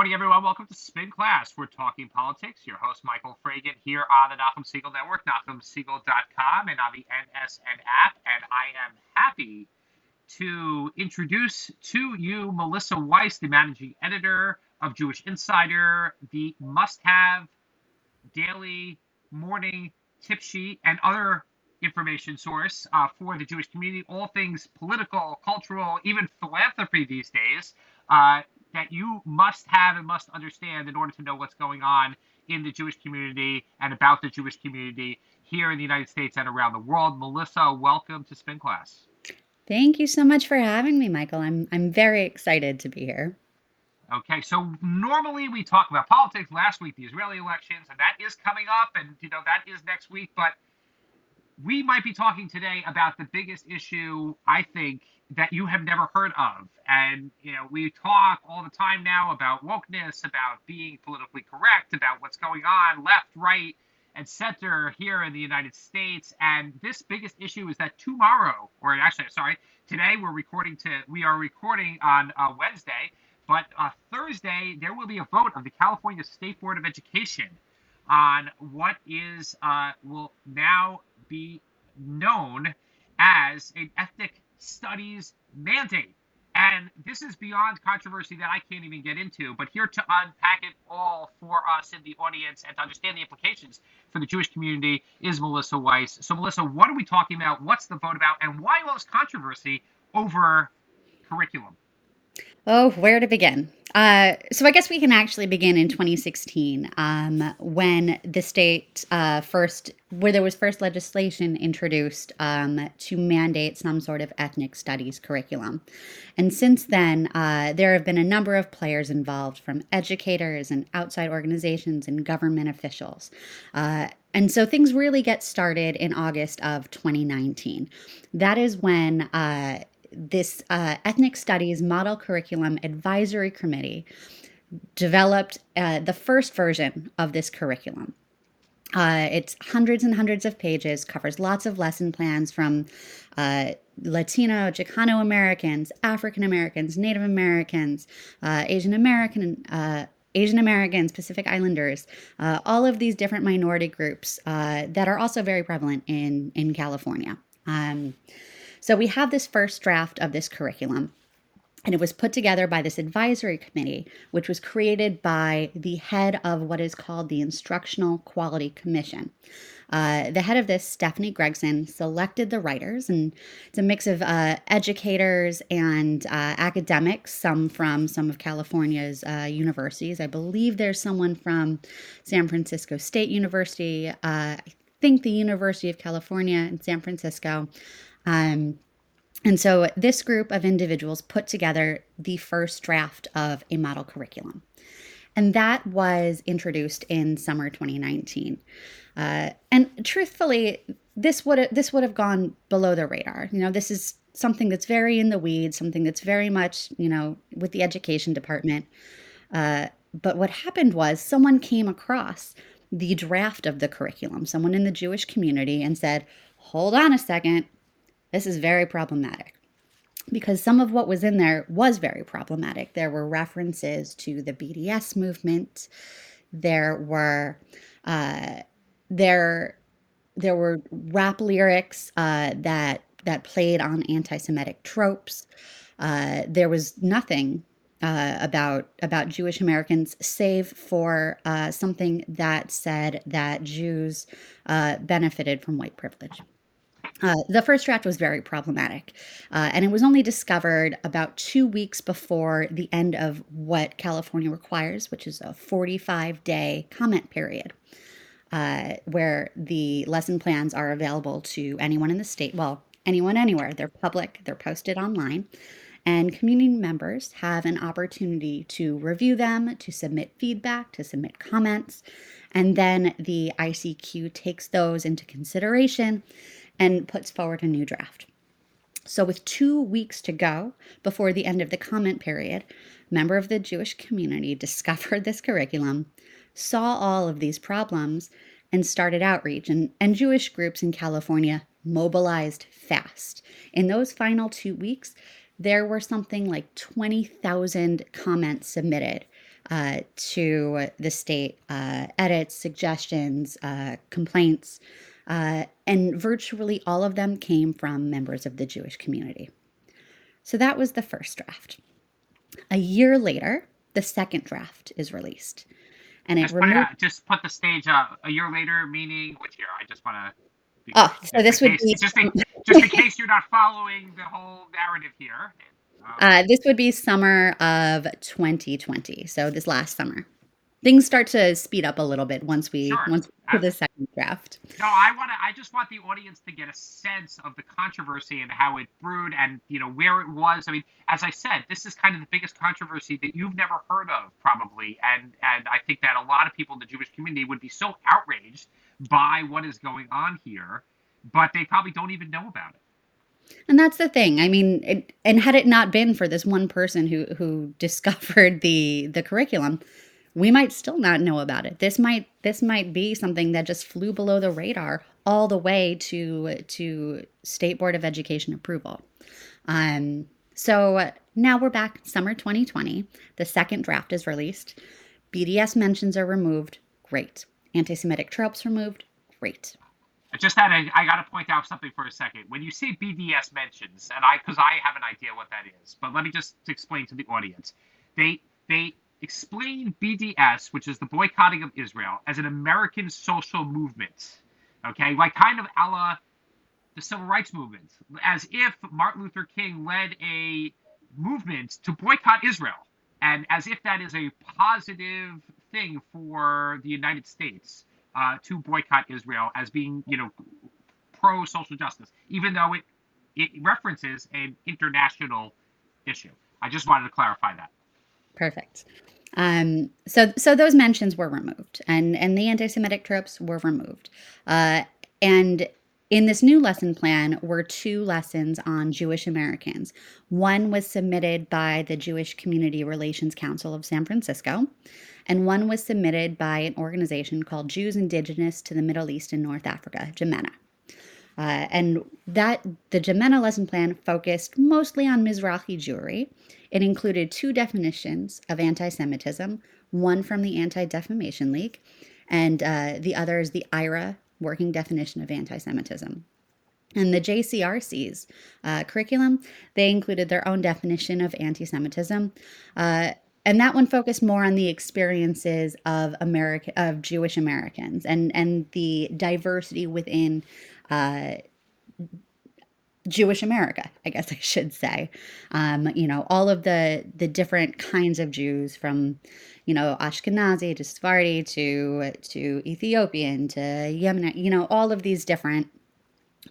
Morning, everyone. Welcome to Spin Class. We're talking politics. Your host, Michael Fragin, here on the Nachum Segal Network, NachumSegal.com, and on the NSN app. And I am happy to introduce to you Melissa Weiss, the managing editor of Jewish Insider, the must have daily morning tip sheet, and other information source uh, for the Jewish community, all things political, cultural, even philanthropy these days. Uh, that you must have and must understand in order to know what's going on in the Jewish community and about the Jewish community here in the United States and around the world. Melissa, welcome to Spin Class. Thank you so much for having me, Michael. I'm I'm very excited to be here. Okay, so normally we talk about politics. Last week, the Israeli elections, and that is coming up, and you know that is next week. But we might be talking today about the biggest issue I think that you have never heard of. And, you know, we talk all the time now about wokeness, about being politically correct, about what's going on left, right, and center here in the United States. And this biggest issue is that tomorrow, or actually, sorry, today we're recording to, we are recording on uh, Wednesday, but uh, Thursday there will be a vote of the California State Board of Education on what is, uh, will now be known as an ethnic studies mandate. And this is beyond controversy that I can't even get into, but here to unpack it all for us in the audience and to understand the implications for the Jewish community is Melissa Weiss. So, Melissa, what are we talking about? What's the vote about? And why all this controversy over curriculum? Oh, where to begin? Uh, so I guess we can actually begin in 2016 um, when the state uh, first, where there was first legislation introduced um, to mandate some sort of ethnic studies curriculum. And since then, uh, there have been a number of players involved from educators and outside organizations and government officials. Uh, and so things really get started in August of 2019. That is when uh, this uh, ethnic studies model curriculum advisory committee developed uh, the first version of this curriculum. Uh, it's hundreds and hundreds of pages, covers lots of lesson plans from uh, Latino, Chicano Americans, African Americans, Native Americans, uh, Asian American, uh, Asian Americans, Pacific Islanders, uh, all of these different minority groups uh, that are also very prevalent in in California. Um, so we have this first draft of this curriculum. And it was put together by this advisory committee, which was created by the head of what is called the Instructional Quality Commission. Uh, the head of this, Stephanie Gregson, selected the writers, and it's a mix of uh, educators and uh, academics, some from some of California's uh, universities. I believe there's someone from San Francisco State University, uh, I think the University of California in San Francisco. Um, and so this group of individuals put together the first draft of a model curriculum. And that was introduced in summer 2019. Uh, and truthfully, this would this would have gone below the radar. You know, this is something that's very in the weeds, something that's very much you know with the education department. Uh, but what happened was someone came across the draft of the curriculum, someone in the Jewish community, and said, "Hold on a second, this is very problematic because some of what was in there was very problematic. There were references to the BDS movement. There were uh, there there were rap lyrics uh, that that played on anti-Semitic tropes. Uh, there was nothing uh, about about Jewish Americans, save for uh, something that said that Jews uh, benefited from white privilege. Uh, the first draft was very problematic, uh, and it was only discovered about two weeks before the end of what California requires, which is a 45 day comment period, uh, where the lesson plans are available to anyone in the state. Well, anyone anywhere. They're public, they're posted online, and community members have an opportunity to review them, to submit feedback, to submit comments, and then the ICQ takes those into consideration and puts forward a new draft. So, with two weeks to go before the end of the comment period, a member of the Jewish community discovered this curriculum, saw all of these problems, and started outreach. And, and Jewish groups in California mobilized fast. In those final two weeks, there were something like 20,000 comments submitted uh, to the state uh, edits, suggestions, uh, complaints, uh, and virtually all of them came from members of the Jewish community. So that was the first draft. A year later, the second draft is released. And it just, put, removed. just put the stage uh, a year later, meaning which year? I just want to. Oh, so this would be just in, just in case you're not following the whole narrative here. Um, uh, this would be summer of 2020. So this last summer, things start to speed up a little bit once we Sure. once we the second draft. No, I want to. I just want the audience to get a sense of the controversy and how it brewed, and you know where it was. I mean, as I said, this is kind of the biggest controversy that you've never heard of, probably, and and I think that a lot of people in the Jewish community would be so outraged by what is going on here, but they probably don't even know about it. And that's the thing. I mean, it, and had it not been for this one person who who discovered the the curriculum, we might still not know about it. This might this might be something that just flew below the radar all the way to to State Board of Education approval. Um, so now we're back summer 2020. The second draft is released. BDS mentions are removed. Great. Anti-Semitic tropes removed. Great. I just had I got to point out something for a second. When you say BDS mentions, and I, because I have an idea what that is, but let me just explain to the audience. They, they explain BDS, which is the boycotting of Israel, as an American social movement. Okay, like kind of a la the civil rights movement, as if Martin Luther King led a movement to boycott Israel, and as if that is a positive thing for the United States uh, to boycott Israel as being, you know, pro social justice, even though it it references an international issue. I just wanted to clarify that. Perfect. Um, so so those mentions were removed, and and the anti-Semitic tropes were removed, uh, and in this new lesson plan were two lessons on Jewish Americans. One was submitted by the Jewish Community Relations Council of San Francisco, and one was submitted by an organization called Jews Indigenous to the Middle East and North Africa, Jimena. Uh, and that the Jimena lesson plan focused mostly on Mizrahi Jewry. It included two definitions of anti-Semitism, one from the Anti-Defamation League, and uh, the other is the IHRA working definition of anti-Semitism. And the JCRC's uh, curriculum, they included their own definition of anti-Semitism, uh, and that one focused more on the experiences of America of Jewish Americans and and the diversity within uh, Jewish America, I guess I should say. Um, you know, all of the the different kinds of Jews from, you know, Ashkenazi to Sephardi to to Ethiopian to Yemen, you know, all of these different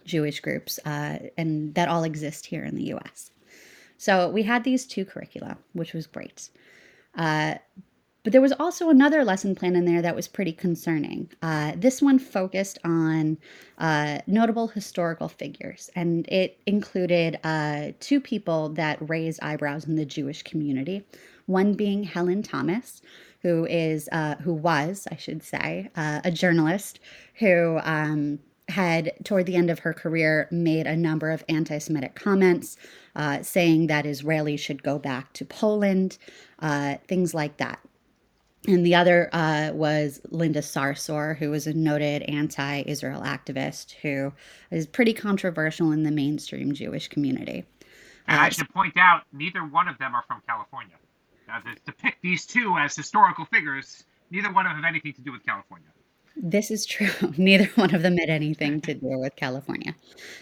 Jewish groups, uh, and that all exist here in the U.S. So we had these two curricula, which was great. Uh, but there was also another lesson plan in there that was pretty concerning. Uh, this one focused on uh, notable historical figures, and it included uh, two people that raised eyebrows in the Jewish community. One being Helen Thomas, who is uh, who was, I should say, uh, a journalist who um, had, toward the end of her career, made a number of anti-Semitic comments, uh, saying that Israelis should go back to Poland, things like that. And the other uh, was Linda Sarsour, who was a noted anti Israel activist who is pretty controversial in the mainstream Jewish community. And I should point out, neither one of them are from California. Now, to, to pick these two as historical figures, neither one of them have anything to do with California. This is true. Neither one of them had anything to do with California.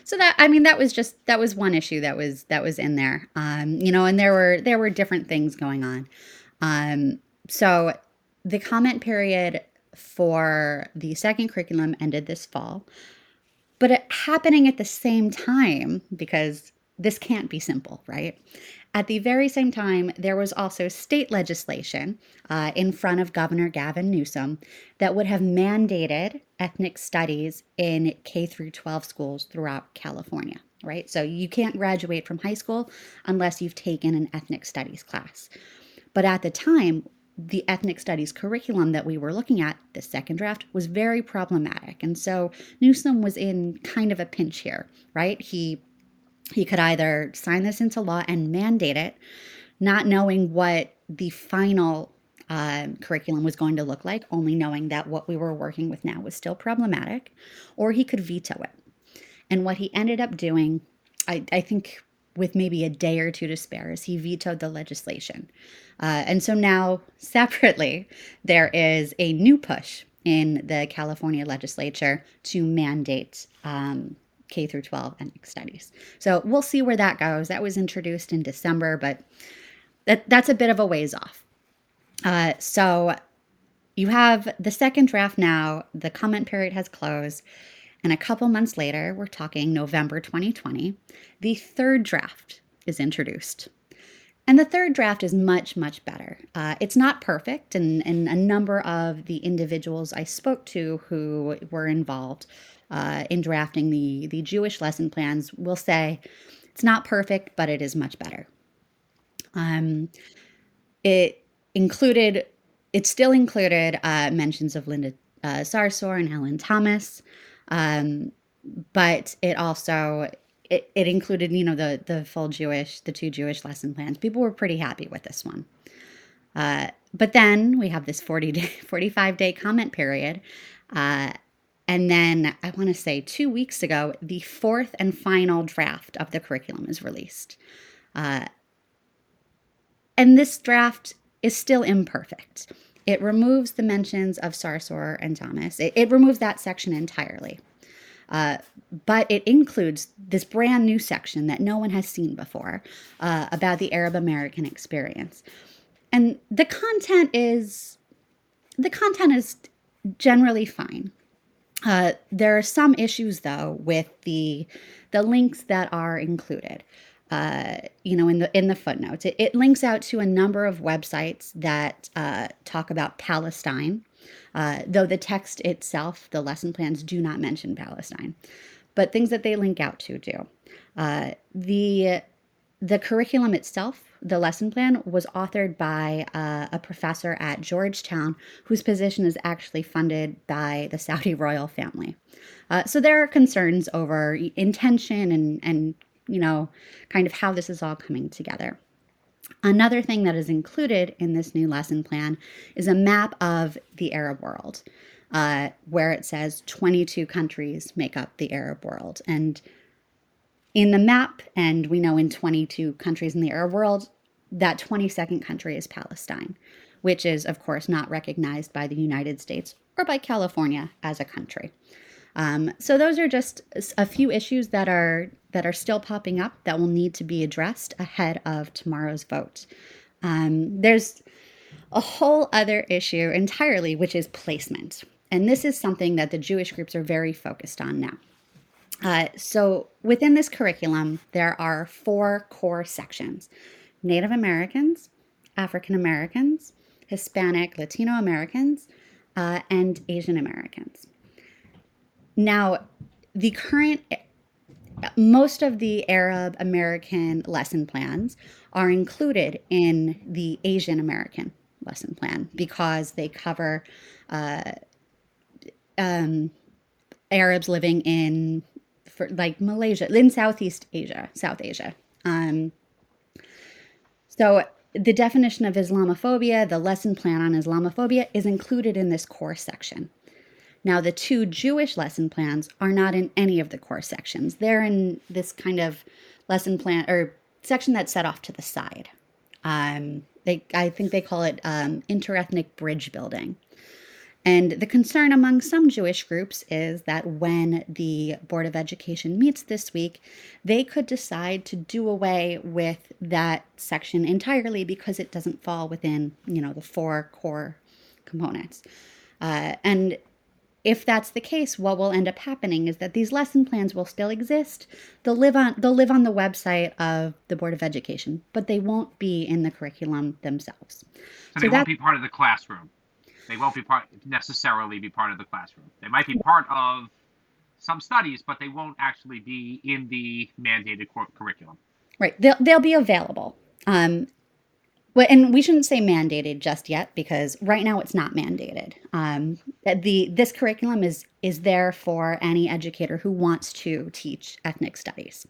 So that I mean that was just that was one issue that was that was in there. Um, you know, and there were there were different things going on. Um, so the comment period for the second curriculum ended this fall, but it happening at the same time because this can't be simple, right? At the very same time, there was also state legislation uh, in front of Governor Gavin Newsom that would have mandated ethnic studies in K through 12 schools throughout California, right? So you can't graduate from high school unless you've taken an ethnic studies class. But at the time, the ethnic studies curriculum that we were looking at, the second draft, was very problematic. And so Newsom was in kind of a pinch here, right? He he could either sign this into law and mandate it, not knowing what the final uh, curriculum was going to look like, only knowing that what we were working with now was still problematic, or he could veto it. And what he ended up doing, I, I think with maybe a day or two to spare, is he vetoed the legislation. Uh, and so now, separately, there is a new push in the California legislature to mandate um, K through 12 ethnic studies. So we'll see where that goes. That was introduced in December, but that, that's a bit of a ways off. Uh, so you have the second draft now, the comment period has closed, and a couple months later, we're talking November 2020, the third draft is introduced. And the third draft is much, much better. Uh, it's not perfect, and, and a number of the individuals I spoke to who were involved uh, in drafting the, the Jewish lesson plans will say it's not perfect, but it is much better. Um, it included, it still included uh, mentions of Linda uh, Sarsour and Helen Thomas, um, but it also it, it included you know the the full Jewish, the two Jewish lesson plans. People were pretty happy with this one. Uh, but then we have this 40 day, 45 day comment period. Uh, and then I want to say two weeks ago, the fourth and final draft of the curriculum is released. Uh, and this draft is still imperfect. It removes the mentions of Sarsour and Thomas, it, it removes that section entirely. Uh, but it includes this brand new section that no one has seen before uh, about the Arab American experience. And the content is the content is generally fine. Uh, there are some issues though with the the links that are included. Uh, you know, in the in the footnotes, it, it, links out to a number of websites that uh, talk about Palestine, uh, though the text itself, the lesson plans, do not mention Palestine, but things that they link out to do. Uh, the the curriculum itself the lesson plan was authored by uh, a professor at Georgetown whose position is actually funded by the Saudi royal family. Uh, so there are concerns over intention and, and, you know, kind of how this is all coming together. Another thing that is included in this new lesson plan is a map of the Arab world, uh, where it says 22 countries make up the Arab world. And in the map, and we know in 22 countries in the Arab world, that 22nd country is Palestine, which is, of course, not recognized by the United States or by California as a country. Um, so those are just a few issues that are that are still popping up that will need to be addressed ahead of tomorrow's vote. Um, there's a whole other issue entirely, which is placement, and this is something that the Jewish groups are very focused on now. Uh, so, within this curriculum, there are four core sections Native Americans, African Americans, Hispanic, Latino Americans, uh, and Asian Americans. Now, the current, most of the Arab American lesson plans are included in the Asian American lesson plan because they cover uh, um, Arabs living in for like Malaysia, in Southeast Asia, South Asia. Um, so the definition of Islamophobia, the lesson plan on Islamophobia, is included in this core section. Now, the two Jewish lesson plans are not in any of the core sections. They're in this kind of lesson plan or section that's set off to the side. Um, they, I think they call it um, interethnic bridge building. And the concern among some Jewish groups is that when the Board of Education meets this week, they could decide to do away with that section entirely because it doesn't fall within, you know, the four core components. Uh, and if that's the case, what will end up happening is that these lesson plans will still exist. They'll live on they'll live on the website of the Board of Education, but they won't be in the curriculum themselves. So, so they won't be part of the classroom. They won't be part necessarily be part of the classroom. They might be part of some studies, but they won't actually be in the mandated curriculum. Right. They'll they'll be available. Um, well, and we shouldn't say mandated just yet because right now it's not mandated. Um, the this curriculum is is there for any educator who wants to teach ethnic studies.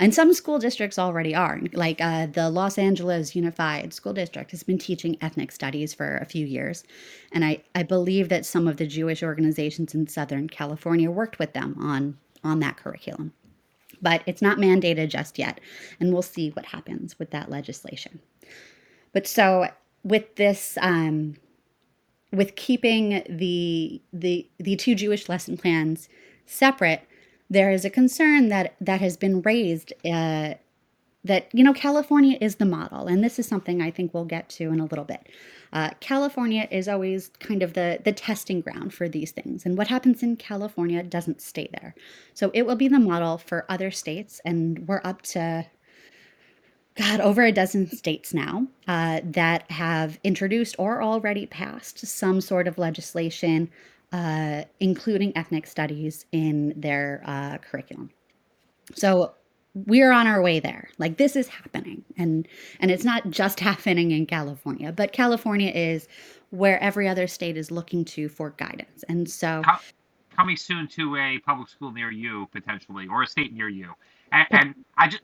And some school districts already are. Like uh, the Los Angeles Unified School District has been teaching ethnic studies for a few years. And I, I believe that some of the Jewish organizations in Southern California worked with them on, on that curriculum. But it's not mandated just yet. And we'll see what happens with that legislation. But so with this, um, with keeping the the the two Jewish lesson plans separate, there is a concern that that has been raised uh, that you know California is the model, and this is something I think we'll get to in a little bit. Uh, California is always kind of the the testing ground for these things, and what happens in California doesn't stay there. So it will be the model for other states, and we're up to God, over a dozen states now uh, that have introduced or already passed some sort of legislation uh, including ethnic studies in their uh, curriculum. So we're on our way there. Like this is happening, and and it's not just happening in California, but California is where every other state is looking to for guidance. And so, coming soon to a public school near you potentially, or a state near you. And, and I just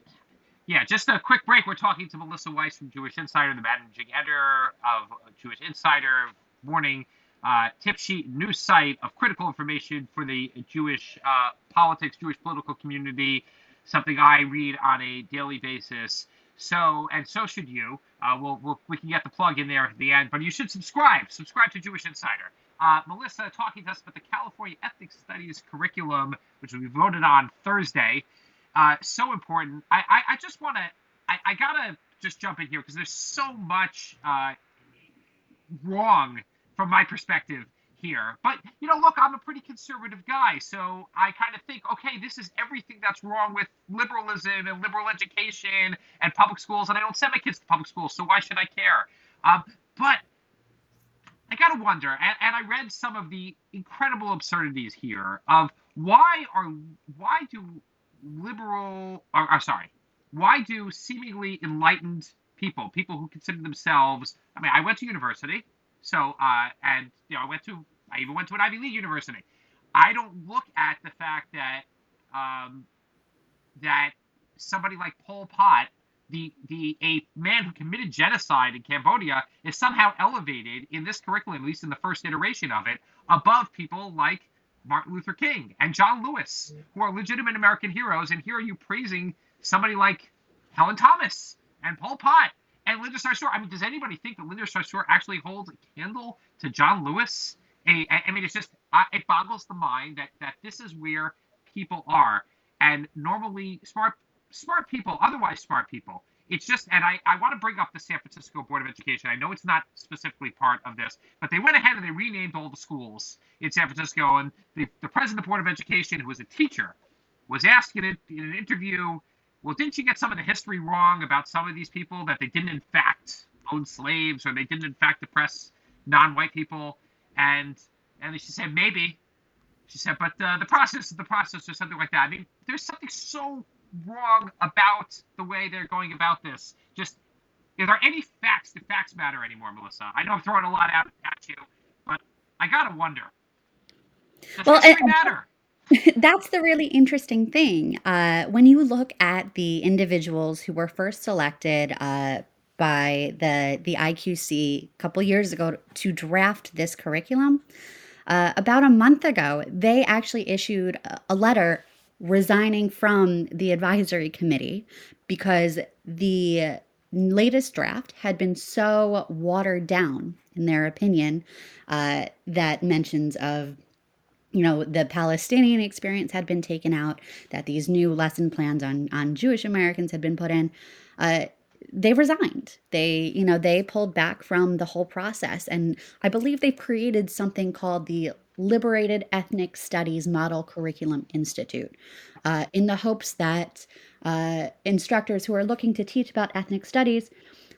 yeah, just a quick break. We're talking to Melissa Weiss from Jewish Insider, the managing editor of Jewish Insider. Morning uh, tip sheet news site of critical information for the Jewish uh, politics, Jewish political community, something I read on a daily basis. So, and so should you. Uh, we'll, we'll, we can get the plug in there at the end, but you should subscribe. Subscribe to Jewish Insider. Uh, Melissa talking to us about the California Ethnic Studies curriculum, which we voted on Thursday. Uh, so important. I, I, I just want to, I, I got to just jump in here because there's so much uh, wrong from my perspective here. But you know, look, I'm a pretty conservative guy, so I kind of think, okay, this is everything that's wrong with liberalism and liberal education and public schools, and I don't send my kids to public schools, so why should I care? Um, but I gotta wonder, and, and I read some of the incredible absurdities here of why are why do liberal, or, or sorry, why do seemingly enlightened people, people who consider themselves, I mean, I went to university. So, uh, and you know, I went to, I even went to an Ivy League university. I don't look at the fact that um, that somebody like Pol Pot, the the a man who committed genocide in Cambodia, is somehow elevated in this curriculum, at least in the first iteration of it, above people like Martin Luther King and John Lewis, who are legitimate American heroes. And here are you praising somebody like Helen Thomas and Pol Pot and Linda Sarsour, I mean, does anybody think that Linda Sarsour actually holds a candle to John Lewis? A, I mean, it's just it boggles the mind that that this is where people are, and normally smart smart people, otherwise smart people. It's just, and I, I want to bring up the San Francisco Board of Education. I know it's not specifically part of this, but they went ahead and they renamed all the schools in San Francisco. And the, the president of the Board of Education, who was a teacher, was asking in, in an interview well, didn't you get some of the history wrong about some of these people that they didn't in fact own slaves or they didn't in fact oppress non-white people? And and she said maybe. She said, but uh, the process, of the process, or something like that. I mean, there's something so wrong about the way they're going about this. Just, are there any facts? Do facts matter anymore, Melissa? I know I'm throwing a lot out at you, but I gotta wonder. Does well, history and, matter? That's the really interesting thing. Uh, when you look at the individuals who were first selected uh, by the the IQC a couple years ago to draft this curriculum, uh, about a month ago, they actually issued a letter resigning from the advisory committee because the latest draft had been so watered down, in their opinion, uh, that mentions of you know the palestinian experience had been taken out that these new lesson plans on on jewish americans had been put in. Uh, they resigned. They you know they pulled back from the whole process. And i believe they created something called the liberated ethnic studies model curriculum institute uh, in the hopes that uh, instructors who are looking to teach about ethnic studies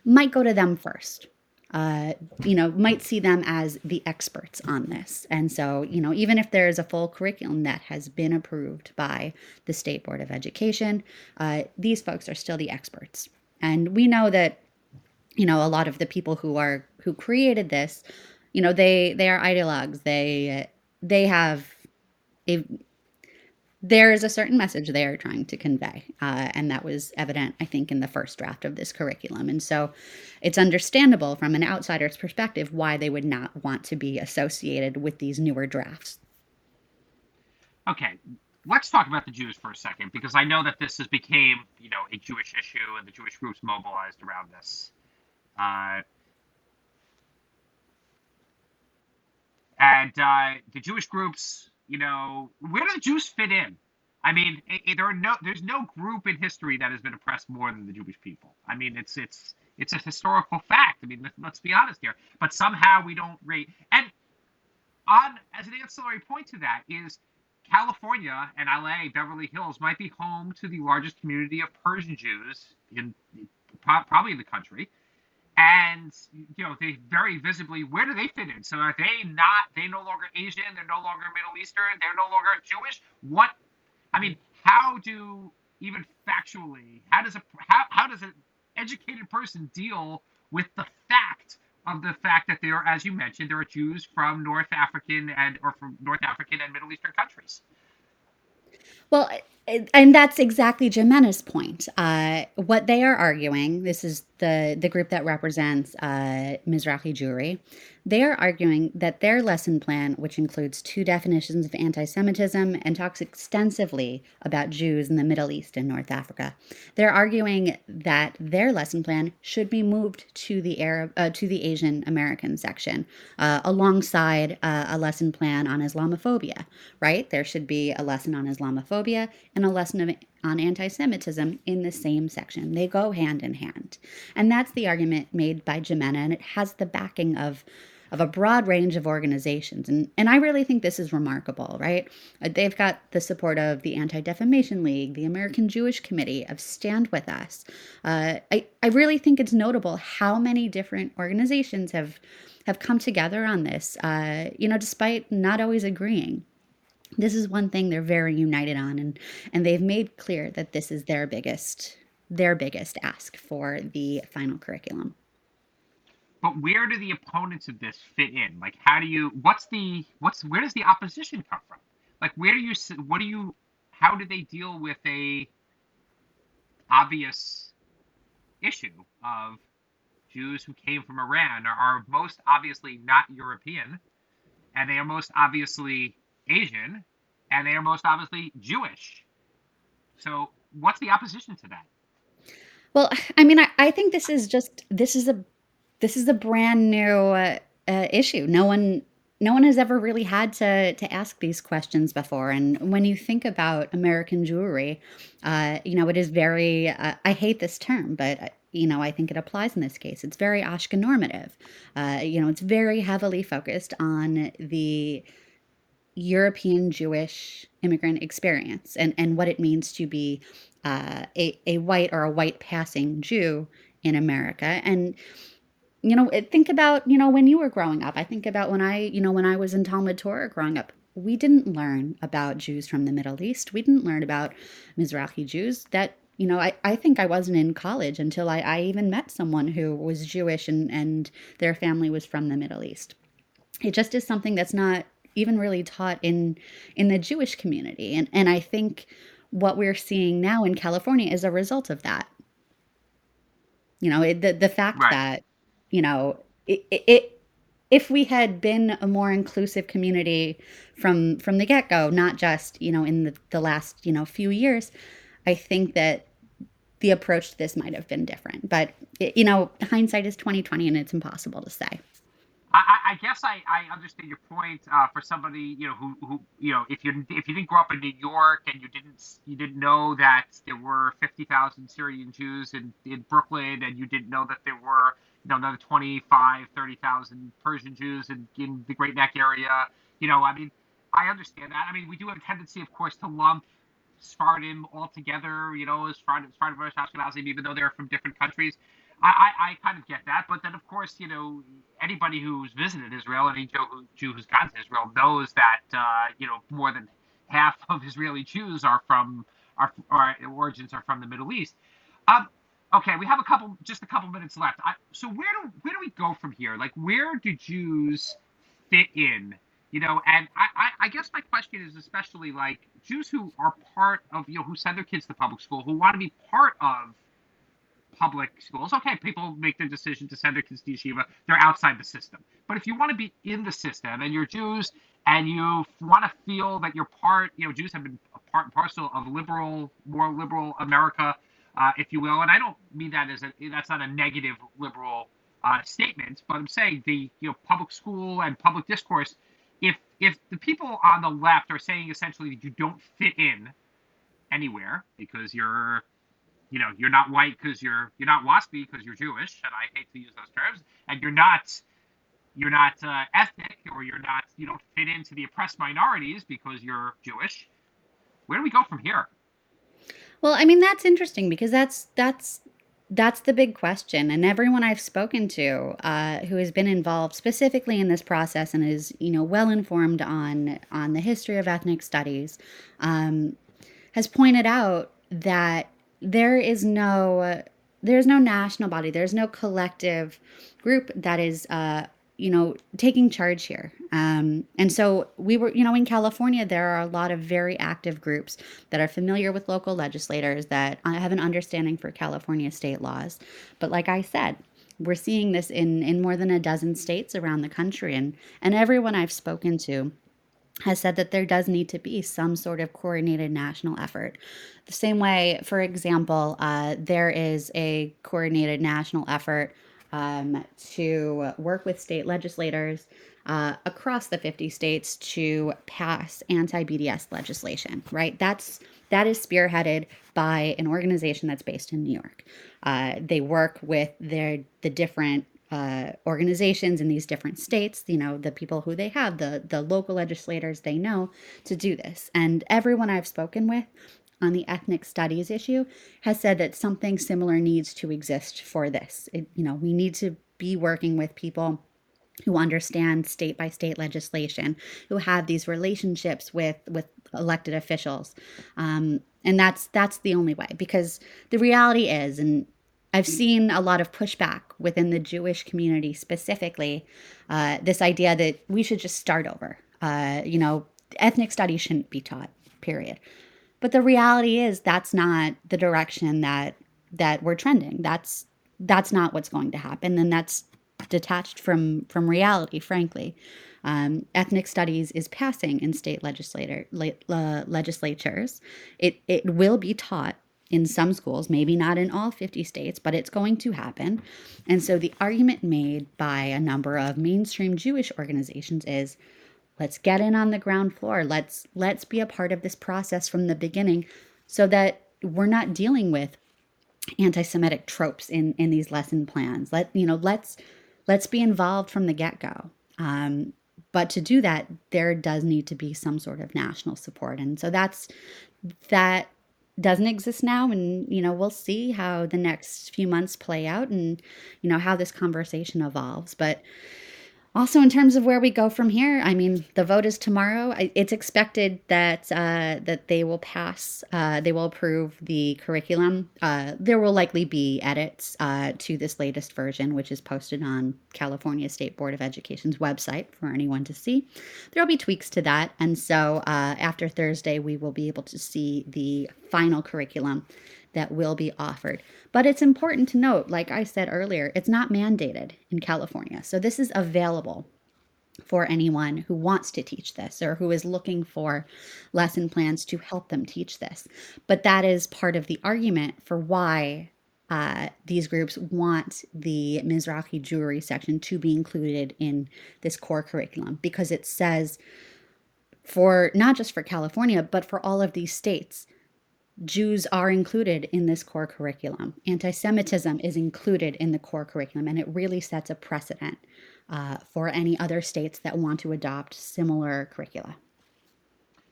might go to them first uh, you know, might see them as the experts on this. And so, you know, even if there's a full curriculum that has been approved by the State Board of Education, uh, these folks are still the experts. And we know that, you know, a lot of the people who are who created this, you know, they they are ideologues. They they have a there is a certain message they are trying to convey. Uh, and that was evident, I think, in the first draft of this curriculum. And so it's understandable from an outsider's perspective why they would not want to be associated with these newer drafts. Okay, let's talk about the Jews for a second, because I know that this has became, you know, a Jewish issue and the Jewish groups mobilized around this. Uh, and uh, the Jewish groups, you know, where do the Jews fit in? I mean, it, it, there are no, there's no group in history that has been oppressed more than the Jewish people. I mean, it's it's it's a historical fact. I mean, let, let's be honest here. But somehow we don't rate. And on as an ancillary point to that is California and LA, Beverly Hills, might be home to the largest community of Persian Jews in probably in the country. And you know, they very visibly, where do they fit in? So are they not? They no longer Asian. They're no longer Middle Eastern. They're no longer Jewish. What? I mean, how do even factually? How does a how how does an educated person deal with the fact of the fact that there, are as you mentioned, there are Jews from North African and or from North African and Middle Eastern countries. Well, and that's exactly Jimena's point. Uh, what they are arguing, this is the the group that represents uh, Mizrahi Jewry, they are arguing that their lesson plan, which includes two definitions of anti Semitism and talks extensively about Jews in the Middle East and North Africa, they're arguing that their lesson plan should be moved to the Arab, uh, to the Asian American section, uh, alongside uh, a lesson plan on Islamophobia. Right? There should be a lesson on Islamophobia and a lesson of on anti Semitism in the same section. They go hand in hand. And that's the argument made by Jimena, and it has the backing of of a broad range of organizations. And, and I really think this is remarkable, right? Uh, they've got the support of the Anti Defamation League, the American Jewish Committee, of Stand With Us. Uh, I, I really think it's notable how many different organizations have have come together on this, uh, you know, despite not always agreeing this is one thing they're very united on and and they've made clear that this is their biggest their biggest ask for the final curriculum but where do the opponents of this fit in like how do you what's the what's where does the opposition come from like where do you what do you how do they deal with a obvious issue of Jews who came from Iran are, are most obviously not European and they are most obviously Asian, and they are most obviously Jewish. So, what's the opposition to that? Well, I mean, I, I think this is just this is a this is a brand new uh, uh, issue. No one no one has ever really had to to ask these questions before. And when you think about American Jewry, uh, you know, it is very. Uh, I hate this term, but uh, you know, I think it applies in this case. It's very Ashkenormative. normative. Uh, you know, it's very heavily focused on the European Jewish immigrant experience and, and what it means to be uh, a, a white or a white passing Jew in America. And, you know, think about, you know, when you were growing up. I think about when I, you know, when I was in Talmud Torah growing up, we didn't learn about Jews from the Middle East. We didn't learn about Mizrahi Jews. That, you know, I, I think I wasn't in college until I, I even met someone who was Jewish and, and their family was from the Middle East. It just is something that's not even really taught in in the Jewish community. And and I think what we're seeing now in California is a result of that. You know, it, the the fact right. that you know it, it if we had been a more inclusive community from from the get-go not just you know in the, the last you know few years i think that the approach to this might have been different. But you know hindsight is 2020 and it's impossible to say. I, I guess I, I understand your point uh, for somebody you know who, who you know if you if you didn't grow up in New York and you didn't you didn't know that there were fifty thousand Syrian Jews in, in Brooklyn and you didn't know that there were you know another 25 30,000 Persian Jews in, in the Great Neck area. You know I mean I understand that. I mean we do have a tendency of course to lump Sephardim all together you know as Sephardim, Sephardim versus Ashkenazim even though they're from different countries. I, I, I, kind of get that, but then of course, you know, anybody who's visited Israel, any Jew, who's gone to Israel, knows that uh, you know more than half of Israeli Jews are from our, our origins are from the Middle East. Um, okay, we have a couple, just a couple minutes left. I, so where do where do we go from here? Like, where do Jews fit in You know, and I, I, I guess my question is especially like Jews who are part of, you know, who send their kids to public school, who want to be part of public schools. Okay, people make the decision to send their kids to yeshiva. They're outside the system. But if you want to be in the system and you're Jews and you want to feel that you're part, you know, Jews have been a part and parcel of liberal, more liberal America, uh, if you will. And I don't mean that as a that's not a negative liberal uh, statement, but I'm saying the you know public school and public discourse. If if the people on the left are saying essentially that you don't fit in anywhere because you're you know you're not white because you're you're not waspy because you're Jewish, and I hate to use those terms, and you're not you're not uh, ethnic or you're not you don't fit into the oppressed minorities because you're Jewish. Where do we go from here? Well, I mean that's interesting because that's that's that's the big question. And everyone i've spoken to uh, who has been involved specifically in this process and is you know well informed on on the history of ethnic studies um, has pointed out that there is no there's no national body. There's no collective group that is uh, you know taking charge here. Um, and so we were you know in california there are a lot of very active groups that are familiar with local legislators that have an understanding for california state laws. But like i said we're seeing this in in more than a dozen states around the country. And and everyone i've spoken to has said that there does need to be some sort of coordinated national effort. The same way, for example, uh, there is a coordinated national effort um, to work with state legislators uh, across the 50 states to pass anti-BDS legislation. Right? That's that is spearheaded by an organization that's based in New York. Uh, they work with their the different uh, organizations in these different states, you know, the people who they have, the the local legislators they know to do this. And everyone I've spoken with on the ethnic studies issue has said that something similar needs to exist for this. It, you know, we need to be working with people who understand state by state legislation, who have these relationships with with elected officials, um, and that's that's the only way. Because the reality is, and I've seen a lot of pushback within the Jewish community specifically, uh, this idea that we should just start over. Uh, you know, ethnic studies shouldn't be taught. Period. But the reality is that's not the direction that that we're trending. That's that's not what's going to happen, and that's detached from from reality. Frankly, um, ethnic studies is passing in state legislator le, uh, legislatures. It it will be taught in some schools, maybe not in all 50 states, but it's going to happen. And so the argument made by a number of mainstream Jewish organizations is let's get in on the ground floor. Let's let's be a part of this process from the beginning so that we're not dealing with anti-semitic tropes in in these lesson plans. Let you know let's let's be involved from the get-go. Um, but to do that there does need to be some sort of national support. And so that's that doesn't exist now. And you know we'll see how the next few months play out and you know how this conversation evolves. But also, in terms of where we go from here, I mean, the vote is tomorrow. It's expected that uh, that they will pass, uh, they will approve the curriculum. Uh, there will likely be edits uh, to this latest version, which is posted on California State Board of Education's website for anyone to see. There will be tweaks to that, and so uh, after Thursday, we will be able to see the final curriculum that will be offered. But it's important to note, like I said earlier, it's not mandated in California. So this is available for anyone who wants to teach this or who is looking for lesson plans to help them teach this. But that is part of the argument for why uh, these groups want the Mizrahi Jewry section to be included in this core curriculum because it says for not just for California, but for all of these states Jews are included in this core curriculum. Anti Semitism is included in the core curriculum, and it really sets a precedent uh, for any other states that want to adopt similar curricula.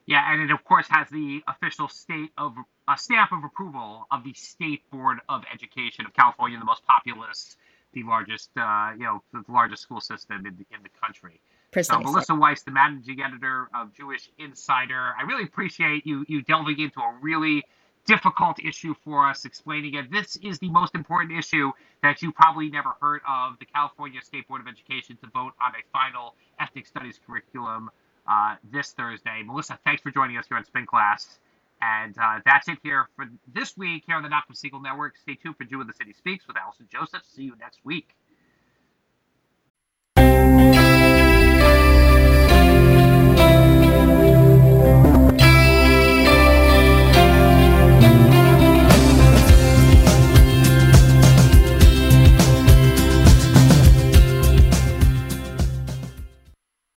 Yeah, and it of course has the official state of a stamp of approval of the State Board of Education of California, the most populous, the largest, uh, you know, the largest school system in the, in the country. Precisely. So Melissa Weiss, the managing editor of Jewish Insider, I really appreciate you you delving into a really difficult issue for us, explaining it. This is the most important issue that you probably never heard of the California State Board of Education to vote on a final ethnic studies curriculum uh, this Thursday. Melissa, thanks for joining us here on Spin Class. And uh, that's it here for this week here on the Nachum Segal Network. Stay tuned for Jew in the City Speaks with Allison Joseph. See you next week.